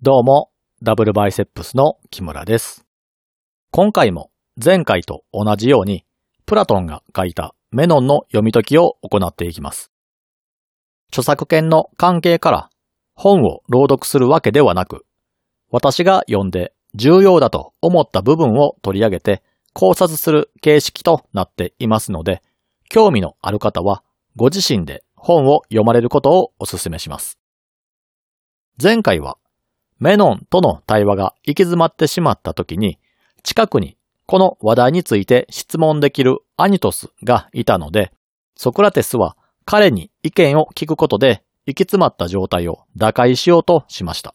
どうも、ダブルバイセップスの木村です。今回も前回と同じように、プラトンが書いたメノンの読み解きを行っていきます。著作権の関係から本を朗読するわけではなく、私が読んで重要だと思った部分を取り上げて考察する形式となっていますので、興味のある方はご自身で本を読まれることをお勧めします。前回はメノンとの対話が行き詰まってしまった時に、近くにこの話題について質問できるアニトスがいたので、ソクラテスは彼に意見を聞くことで行き詰まった状態を打開しようとしました。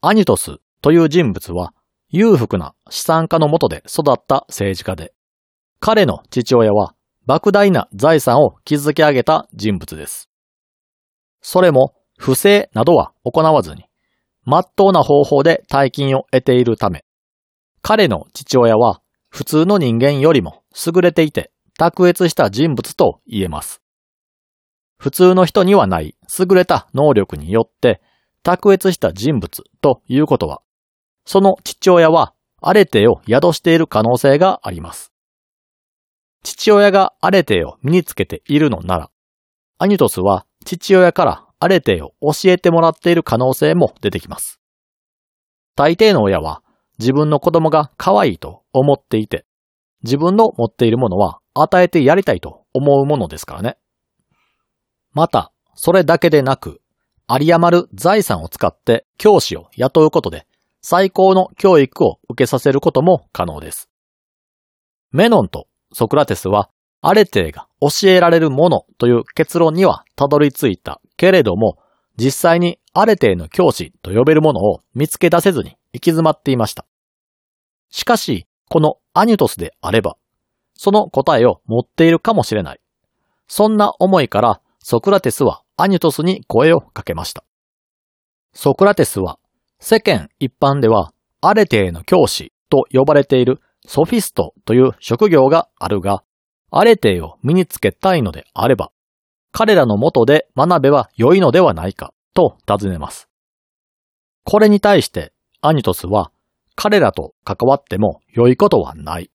アニトスという人物は裕福な資産家のもとで育った政治家で、彼の父親は莫大な財産を築き上げた人物です。それも不正などは行わずに、真っ当な方法で大金を得ているため、彼の父親は普通の人間よりも優れていて卓越した人物と言えます。普通の人にはない優れた能力によって卓越した人物ということは、その父親はアレテを宿している可能性があります。父親がアレテを身につけているのなら、アニトスは父親からアレテを教えてもらっている可能性も出てきます。大抵の親は自分の子供が可愛いと思っていて、自分の持っているものは与えてやりたいと思うものですからね。また、それだけでなく、有り余る財産を使って教師を雇うことで、最高の教育を受けさせることも可能です。メノンとソクラテスは、アレテが教えられるものという結論にはたどり着いたけれども、実際にアレテの教師と呼べるものを見つけ出せずに行き詰まっていました。しかし、このアニュトスであれば、その答えを持っているかもしれない。そんな思いから、ソクラテスはアニュトスに声をかけました。ソクラテスは、世間一般では、アレテの教師と呼ばれているソフィストという職業があるが、アレテを身につけたいのであれば、彼らの元で学べば良いのではないかと尋ねます。これに対してアニトスは彼らと関わっても良いことはない。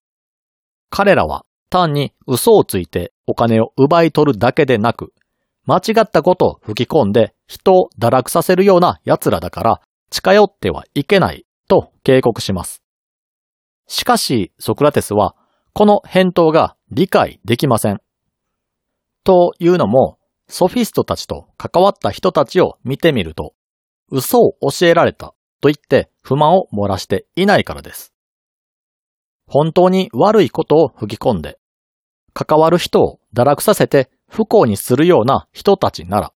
彼らは単に嘘をついてお金を奪い取るだけでなく、間違ったことを吹き込んで人を堕落させるような奴らだから近寄ってはいけないと警告します。しかしソクラテスはこの返答が理解できません。というのも、ソフィストたちと関わった人たちを見てみると、嘘を教えられたと言って不満を漏らしていないからです。本当に悪いことを吹き込んで、関わる人を堕落させて不幸にするような人たちなら、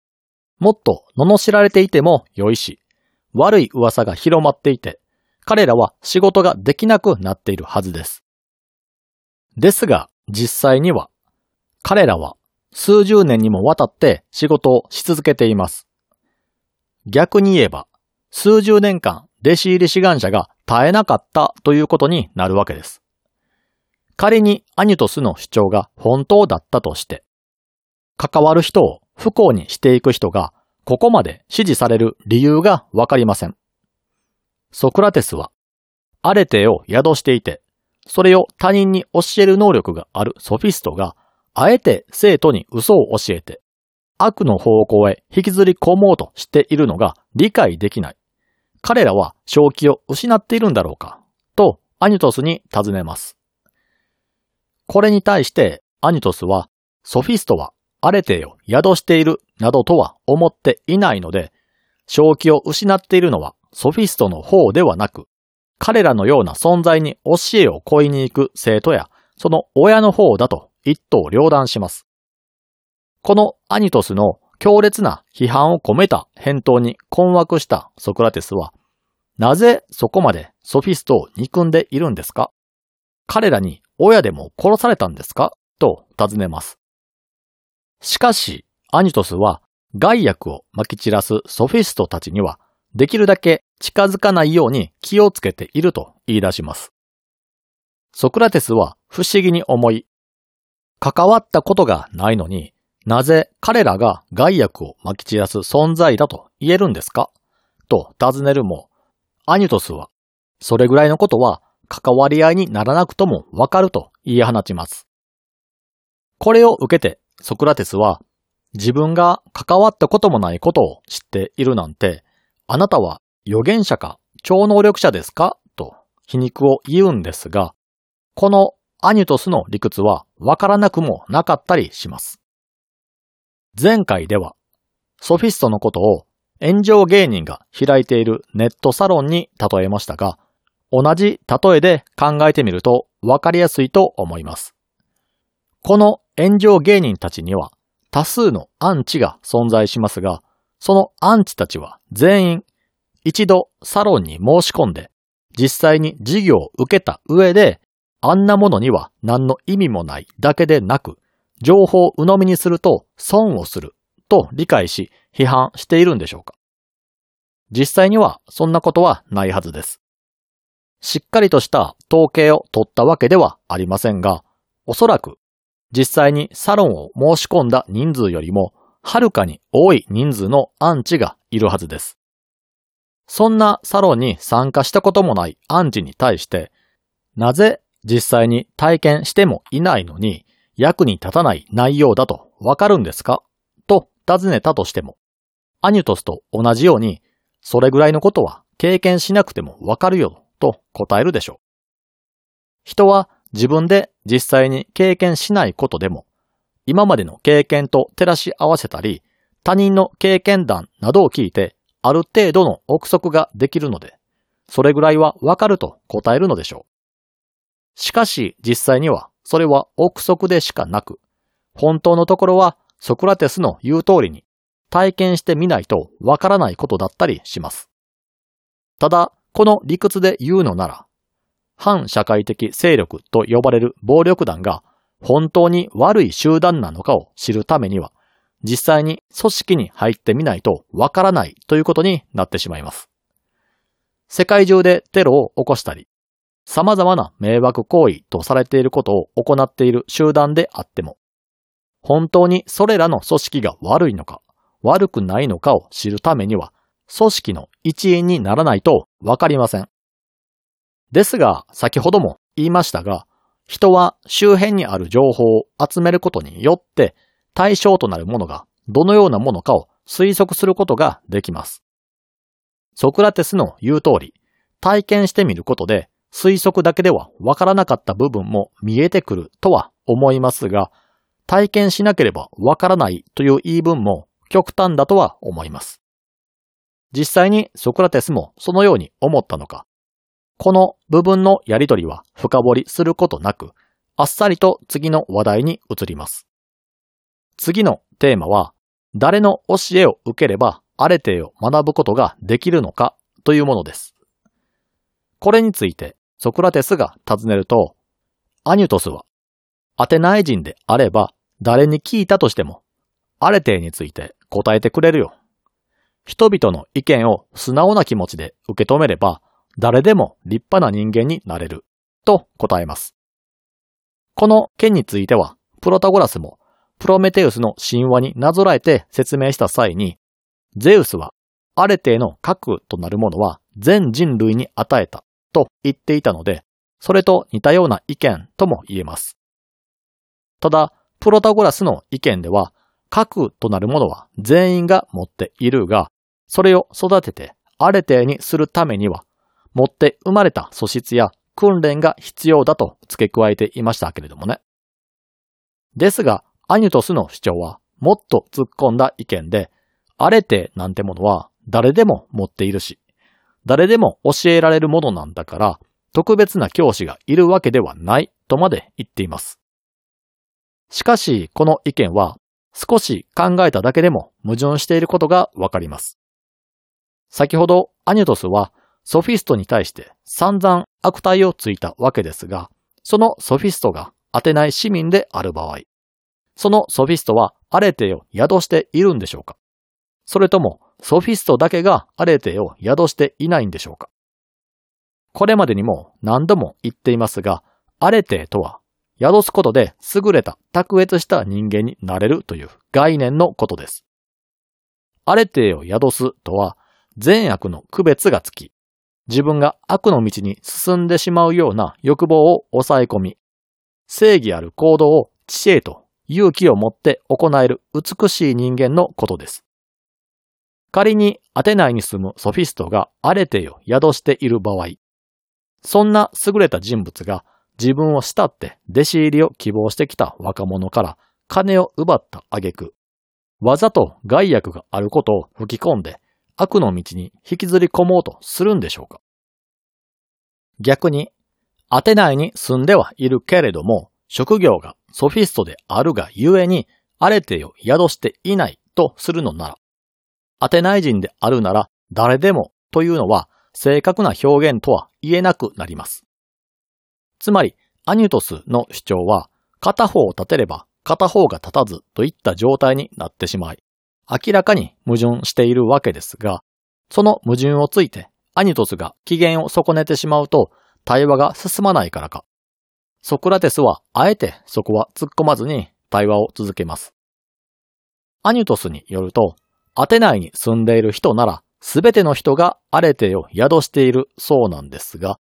もっと罵られていても良いし、悪い噂が広まっていて、彼らは仕事ができなくなっているはずです。ですが、実際には、彼らは数十年にもわたって仕事をし続けています。逆に言えば、数十年間弟子入り志願者が絶えなかったということになるわけです。仮にアニュトスの主張が本当だったとして、関わる人を不幸にしていく人がここまで支持される理由がわかりません。ソクラテスは、アレテを宿していて、それを他人に教える能力があるソフィストが、あえて生徒に嘘を教えて、悪の方向へ引きずり込もうとしているのが理解できない。彼らは正気を失っているんだろうかとアニトスに尋ねます。これに対してアニトスは、ソフィストはアレテを宿しているなどとは思っていないので、正気を失っているのはソフィストの方ではなく、彼らのような存在に教えを請いに行く生徒や、その親の方だと一刀両断します。このアニトスの強烈な批判を込めた返答に困惑したソクラテスは、なぜそこまでソフィストを憎んでいるんですか？彼らに親でも殺されたんですか？と尋ねます。しかし、アニトスは害悪を撒き散らすソフィストたちには、できるだけ近づかないように気をつけていると言い出します。ソクラテスは不思議に思い、関わったことがないのになぜ彼らが害悪を撒き散らす存在だと言えるんですか？と尋ねるも、アニュトスは、それぐらいのことは関わり合いにならなくともわかると言い放ちます。これを受けてソクラテスは自分が関わったこともないことを知っているなんて、あなたは預言者か超能力者ですか？と皮肉を言うんですが、このアニュトスの理屈はわからなくもなかったりします。前回では、ソフィストのことを炎上芸人が開いているネットサロンに例えましたが、同じ例えで考えてみるとわかりやすいと思います。この炎上芸人たちには多数のアンチが存在しますが、そのアンチたちは全員一度サロンに申し込んで実際に授業を受けた上であんなものには何の意味もないだけでなく情報を鵜呑みにすると損をすると理解し批判しているんでしょうか？実際にはそんなことはないはずです。しっかりとした統計を取ったわけではありませんが、おそらく実際にサロンを申し込んだ人数よりもはるかに多い人数のアンチがいるはずです。そんなサロンに参加したこともないアンチに対して、なぜ実際に体験してもいないのに役に立たない内容だとわかるんですか？と尋ねたとしても、アニュトスと同じように、それぐらいのことは経験しなくてもわかるよと答えるでしょう。人は自分で実際に経験しないことでも、今までの経験と照らし合わせたり、他人の経験談などを聞いて、ある程度の憶測ができるので、それぐらいはわかると答えるのでしょう。しかし実際にはそれは憶測でしかなく、本当のところはソクラテスの言う通りに体験してみないとわからないことだったりします。ただ、この理屈で言うのなら、反社会的勢力と呼ばれる暴力団が本当に悪い集団なのかを知るためには、実際に組織に入ってみないとわからないということになってしまいます。世界中でテロを起こしたり、様々な迷惑行為とされていることを行っている集団であっても、本当にそれらの組織が悪いのか、悪くないのかを知るためには、組織の一員にならないとわかりません。ですが、先ほども言いましたが、人は周辺にある情報を集めることによって対象となるものがどのようなものかを推測することができます。ソクラテスの言う通り、体験してみることで推測だけではわからなかった部分も見えてくるとは思いますが、体験しなければわからないという言い分も極端だとは思います。実際にソクラテスもそのように思ったのか、この部分のやりとりは深掘りすることなく、あっさりと次の話題に移ります。次のテーマは、誰の教えを受ければアレテを学ぶことができるのかというものです。これについてソクラテスが尋ねると、アニュトスは、アテナイ人であれば誰に聞いたとしても、アレテーについて答えてくれるよ。人々の意見を素直な気持ちで受け止めれば、誰でも立派な人間になれる、と答えます。この件については、プロタゴラスも、プロメテウスの神話になぞらえて説明した際に、ゼウスは、アレテーの核となるものは全人類に与えたと言っていたので、それと似たような意見とも言えます。ただ、プロタゴラスの意見では、核となるものは全員が持っているが、それを育ててアレテにするためには、持って生まれた素質や訓練が必要だと付け加えていましたけれどもね。ですが、アニュトスの主張はもっと突っ込んだ意見で、アレテなんてものは誰でも持っているし、誰でも教えられるものなんだから、特別な教師がいるわけではないとまで言っています。しかし、この意見は少し考えただけでも矛盾していることがわかります。先ほどアニュトスはソフィストに対して散々悪態をついたわけですが、そのソフィストがアテナイ市民である場合、そのソフィストはアレテを宿しているんでしょうかそれともソフィストだけがアレテを宿していないんでしょうかこれまでにも何度も言っていますが、アレテとは宿すことで優れた卓越した人間になれるという概念のことです。アレテを宿すとは善悪の区別がつき、自分が悪の道に進んでしまうような欲望を抑え込み、正義ある行動を知恵と勇気を持って行える美しい人間のことです。仮にアテナイに住むソフィストがアレテを宿している場合、そんな優れた人物が自分を慕って弟子入りを希望してきた若者から金を奪った挙句、わざと害悪があることを吹き込んで悪の道に引きずり込もうとするんでしょうか。逆に、アテナイに住んではいるけれども、職業がソフィストであるがゆえに、アレテを宿していないとするのなら、アテナイ人であるなら誰でもというのは正確な表現とは言えなくなります。つまり、アニュトスの主張は、片方を立てれば片方が立たずといった状態になってしまい、明らかに矛盾しているわけですが、その矛盾をついてアニュトスが機嫌を損ねてしまうと対話が進まないからか。ソクラテスはあえてそこは突っ込まずに対話を続けます。アニュトスによると、アテナイに住んでいる人なら、すべての人がアレテを宿しているそうなんですが、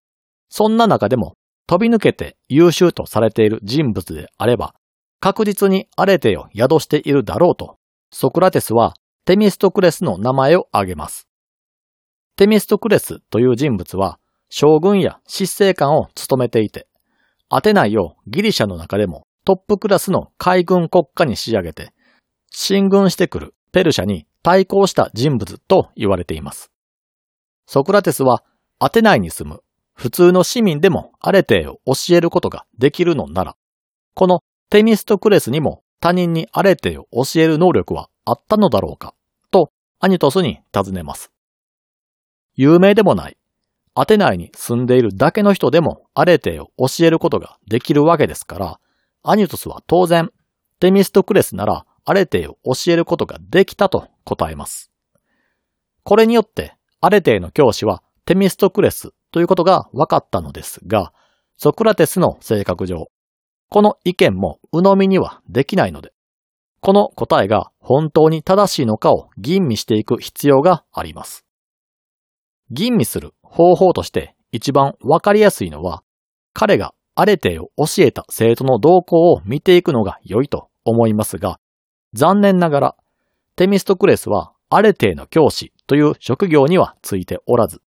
そんな中でも飛び抜けて優秀とされている人物であれば、確実にアレテを宿しているだろうと、ソクラテスはテミストクレスの名前を挙げます。テミストクレスという人物は、将軍や執政官を務めていて、アテナイをギリシャの中でもトップクラスの海軍国家に仕上げて、進軍してくるペルシャに対抗した人物と言われています。ソクラテスはアテナイに住む普通の市民でもアレテを教えることができるのなら、このテミストクレスにも他人にアレテを教える能力はあったのだろうかとアニトスに尋ねます。有名でもない、アテナイに住んでいるだけの人でもアレテを教えることができるわけですから、アニトスは当然、テミストクレスならアレテイを教えることができたと答えます。これによって、アレテイの教師はテミストクレスということが分かったのですが、ソクラテスの性格上、この意見も鵜呑みにはできないので、この答えが本当に正しいのかを吟味していく必要があります。吟味する方法として一番わかりやすいのは、彼がアレテイを教えた生徒の動向を見ていくのが良いと思いますが、残念ながら、テミストクレスはアレテの教師という職業にはついておらず、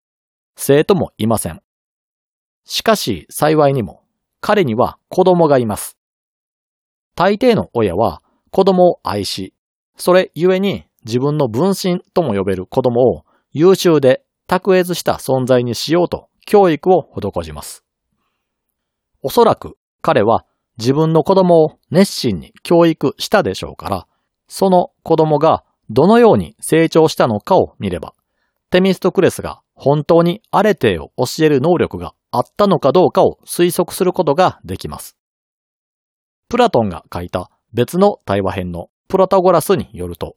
生徒もいません。しかし幸いにも彼には子供がいます。大抵の親は子供を愛し、それゆえに自分の分身とも呼べる子供を優秀で卓越した存在にしようと教育を施します。おそらく彼は自分の子供を熱心に教育したでしょうから、その子供がどのように成長したのかを見れば、テミストクレスが本当にアレテーを教える能力があったのかどうかを推測することができます。プラトンが書いた別の対話編のプロタゴラスによると、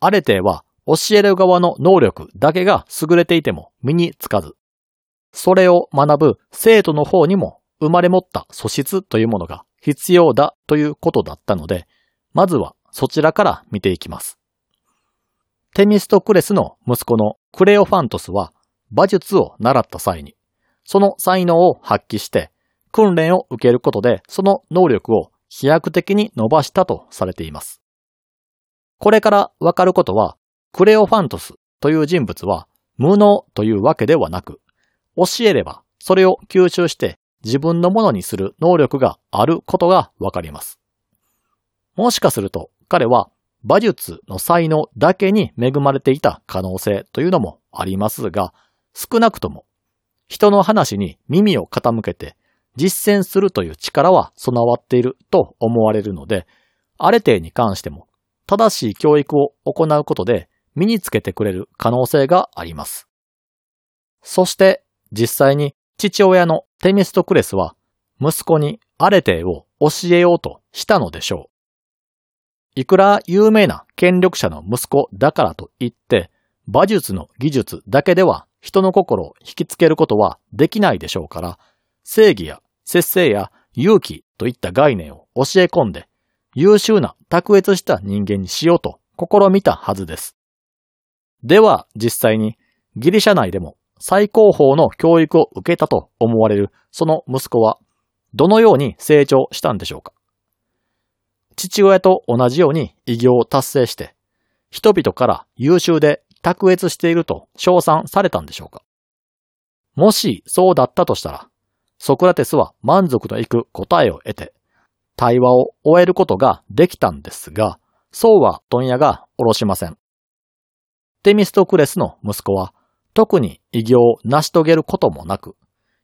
アレテーは教える側の能力だけが優れていても身につかず、それを学ぶ生徒の方にも生まれ持った素質というものが必要だということだったので、まずはそちらから見ていきます。テミストクレスの息子のクレオファントスは馬術を習った際に、その才能を発揮して訓練を受けることでその能力を飛躍的に伸ばしたとされています。これからわかることは、クレオファントスという人物は無能というわけではなく、教えればそれを吸収して自分のものにする能力があることがわかります。もしかすると彼は馬術の才能だけに恵まれていた可能性というのもありますが、少なくとも人の話に耳を傾けて実践するという力は備わっていると思われるので、アレテに関しても正しい教育を行うことで身につけてくれる可能性があります。そして実際に父親のテミストクレスは息子にアレテを教えようとしたのでしょう。いくら有名な権力者の息子だからといって、馬術の技術だけでは人の心を引きつけることはできないでしょうから、正義や節制や勇気といった概念を教え込んで、優秀な卓越した人間にしようと試みたはずです。では実際にギリシャ内でも最高峰の教育を受けたと思われるその息子は、どのように成長したんでしょうか？父親と同じように偉業を達成して、人々から優秀で卓越していると称賛されたんでしょうかもしそうだったとしたら、ソクラテスは満足のいく答えを得て、対話を終えることができたんですが、そうは問屋が下ろしません。テミストクレスの息子は、特に偉業を成し遂げることもなく、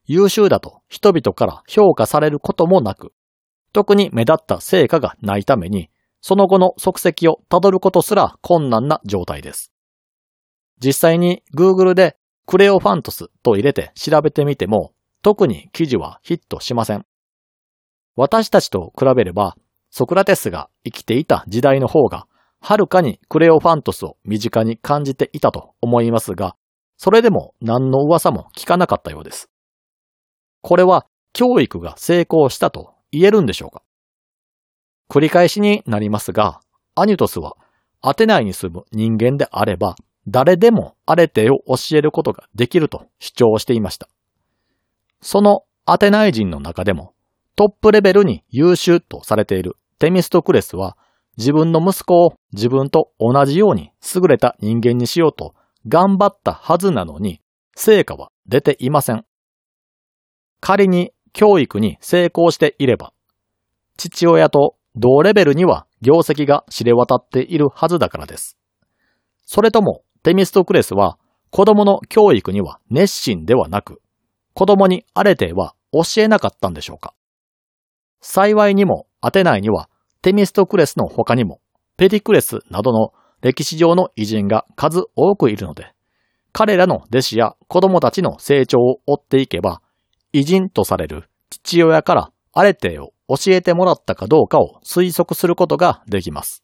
優秀だと人々から評価されることもなく、特に目立った成果がないために、その後の足跡をたどることすら困難な状態です。実際に Google でクレオファントスと入れて調べてみても、特に記事はヒットしません。私たちと比べれば、ソクラテスが生きていた時代の方が、はるかにクレオファントスを身近に感じていたと思いますが、それでも何の噂も聞かなかったようです。これは教育が成功したと言えるんでしょうか？繰り返しになりますが、アニュトスはアテナイに住む人間であれば、誰でもアレテを教えることができると主張していました。そのアテナイ人の中でもトップレベルに優秀とされているテミストクレスは自分の息子を自分と同じように優れた人間にしようと頑張ったはずなのに成果は出ていません。仮に教育に成功していれば父親と同レベルには業績が知れ渡っているはずだからです。それともテミストクレスは子供の教育には熱心ではなく子供にあれては教えなかったんでしょうか幸いにもアテナイにはテミストクレスの他にもペディクレスなどの歴史上の偉人が数多くいるので、彼らの弟子や子供たちの成長を追っていけば、偉人とされる父親からアレテを教えてもらったかどうかを推測することができます。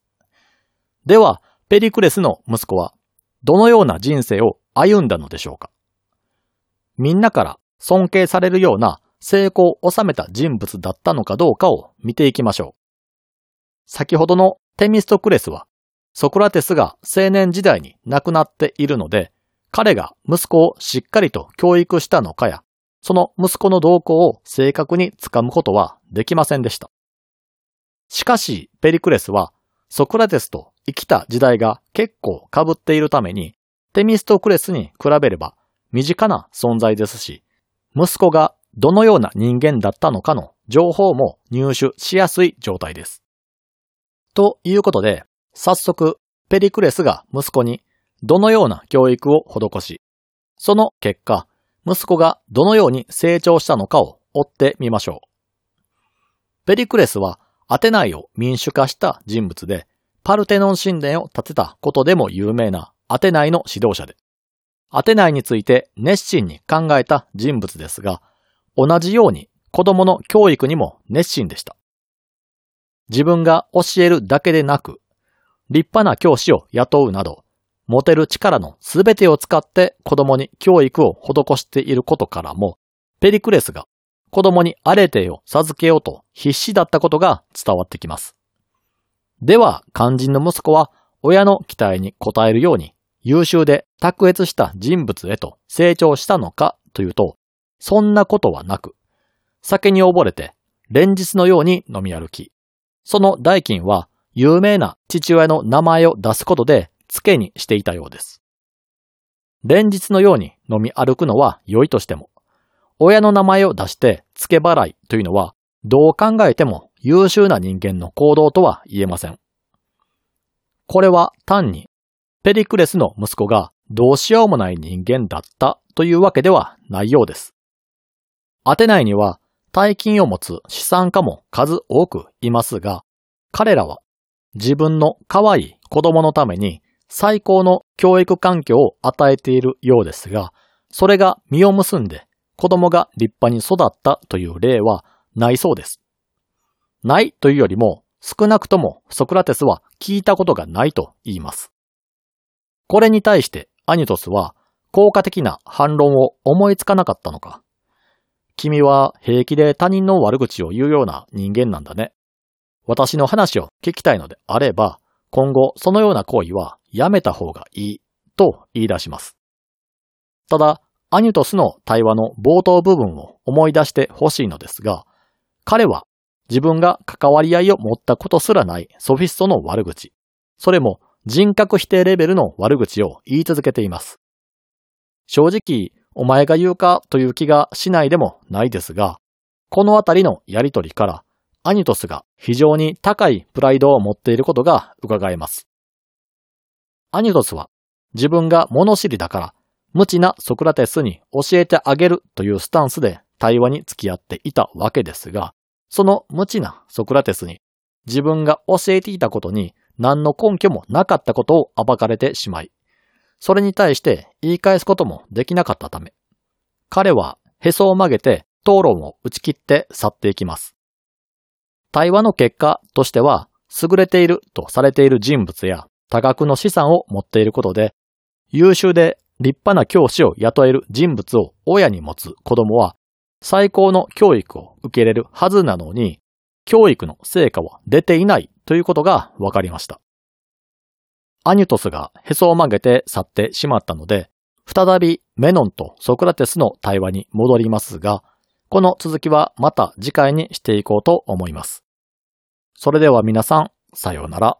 では、ペリクレスの息子はどのような人生を歩んだのでしょうか？みんなから尊敬されるような成功を収めた人物だったのかどうかを見ていきましょう。先ほどのテミストクレスは、ソクラテスが青年時代に亡くなっているので、彼が息子をしっかりと教育したのかや、その息子の動向を正確につかむことはできませんでした。しかし、ペリクレスは、ソクラテスと生きた時代が結構被っているために、テミストクレスに比べれば身近な存在ですし、息子がどのような人間だったのかの情報も入手しやすい状態です。ということで、早速、ペリクレスが息子にどのような教育を施し、その結果、息子がどのように成長したのかを追ってみましょう。ペリクレスはアテナイを民主化した人物で、パルテノン神殿を建てたことでも有名なアテナイの指導者で、アテナイについて熱心に考えた人物ですが、同じように子供の教育にも熱心でした。自分が教えるだけでなく、立派な教師を雇うなど、持てる力のすべてを使って子供に教育を施していることからも、ペリクレスが子供にアレテを授けようと必死だったことが伝わってきます。では、肝心の息子は親の期待に応えるように優秀で卓越した人物へと成長したのかというと、そんなことはなく、酒に溺れて連日のように飲み歩き、その代金は有名な父親の名前を出すことで付けにしていたようです。連日のように飲み歩くのは良いとしても、親の名前を出して付け払いというのはどう考えても優秀な人間の行動とは言えません。これは単にペリクレスの息子がどうしようもない人間だったというわけではないようです。アテナイには大金を持つ資産家も数多くいますが、彼らは自分の可愛い子供のために最高の教育環境を与えているようですが、それが実を結んで子供が立派に育ったという例はないそうです。ないというよりも少なくともソクラテスは聞いたことがないと言います。これに対してアニトスは効果的な反論を思いつかなかったのか。君は平気で他人の悪口を言うような人間なんだね。私の話を聞きたいのであれば、今後そのような行為はやめた方がいいと言い出します。ただ、アニュトスの対話の冒頭部分を思い出してほしいのですが、彼は自分が関わり合いを持ったことすらないソフィストの悪口、それも人格否定レベルの悪口を言い続けています。正直、お前が言うかという気がしないでもないですが、このあたりのやりとりから、アニトスが非常に高いプライドを持っていることが伺えます。アニトスは自分が物知りだから無知なソクラテスに教えてあげるというスタンスで対話に付き合っていたわけですが、その無知なソクラテスに自分が教えていたことに何の根拠もなかったことを暴かれてしまい、それに対して言い返すこともできなかったため、彼はへそを曲げて討論を打ち切って去っていきます。対話の結果としては、優れているとされている人物や多額の資産を持っていることで、優秀で立派な教師を雇える人物を親に持つ子供は、最高の教育を受けれるはずなのに、教育の成果は出ていないということが分かりました。アニュトスがへそを曲げて去ってしまったので、再びメノンとソクラテスの対話に戻りますが、この続きはまた次回にしていこうと思います。それでは皆さん、さようなら。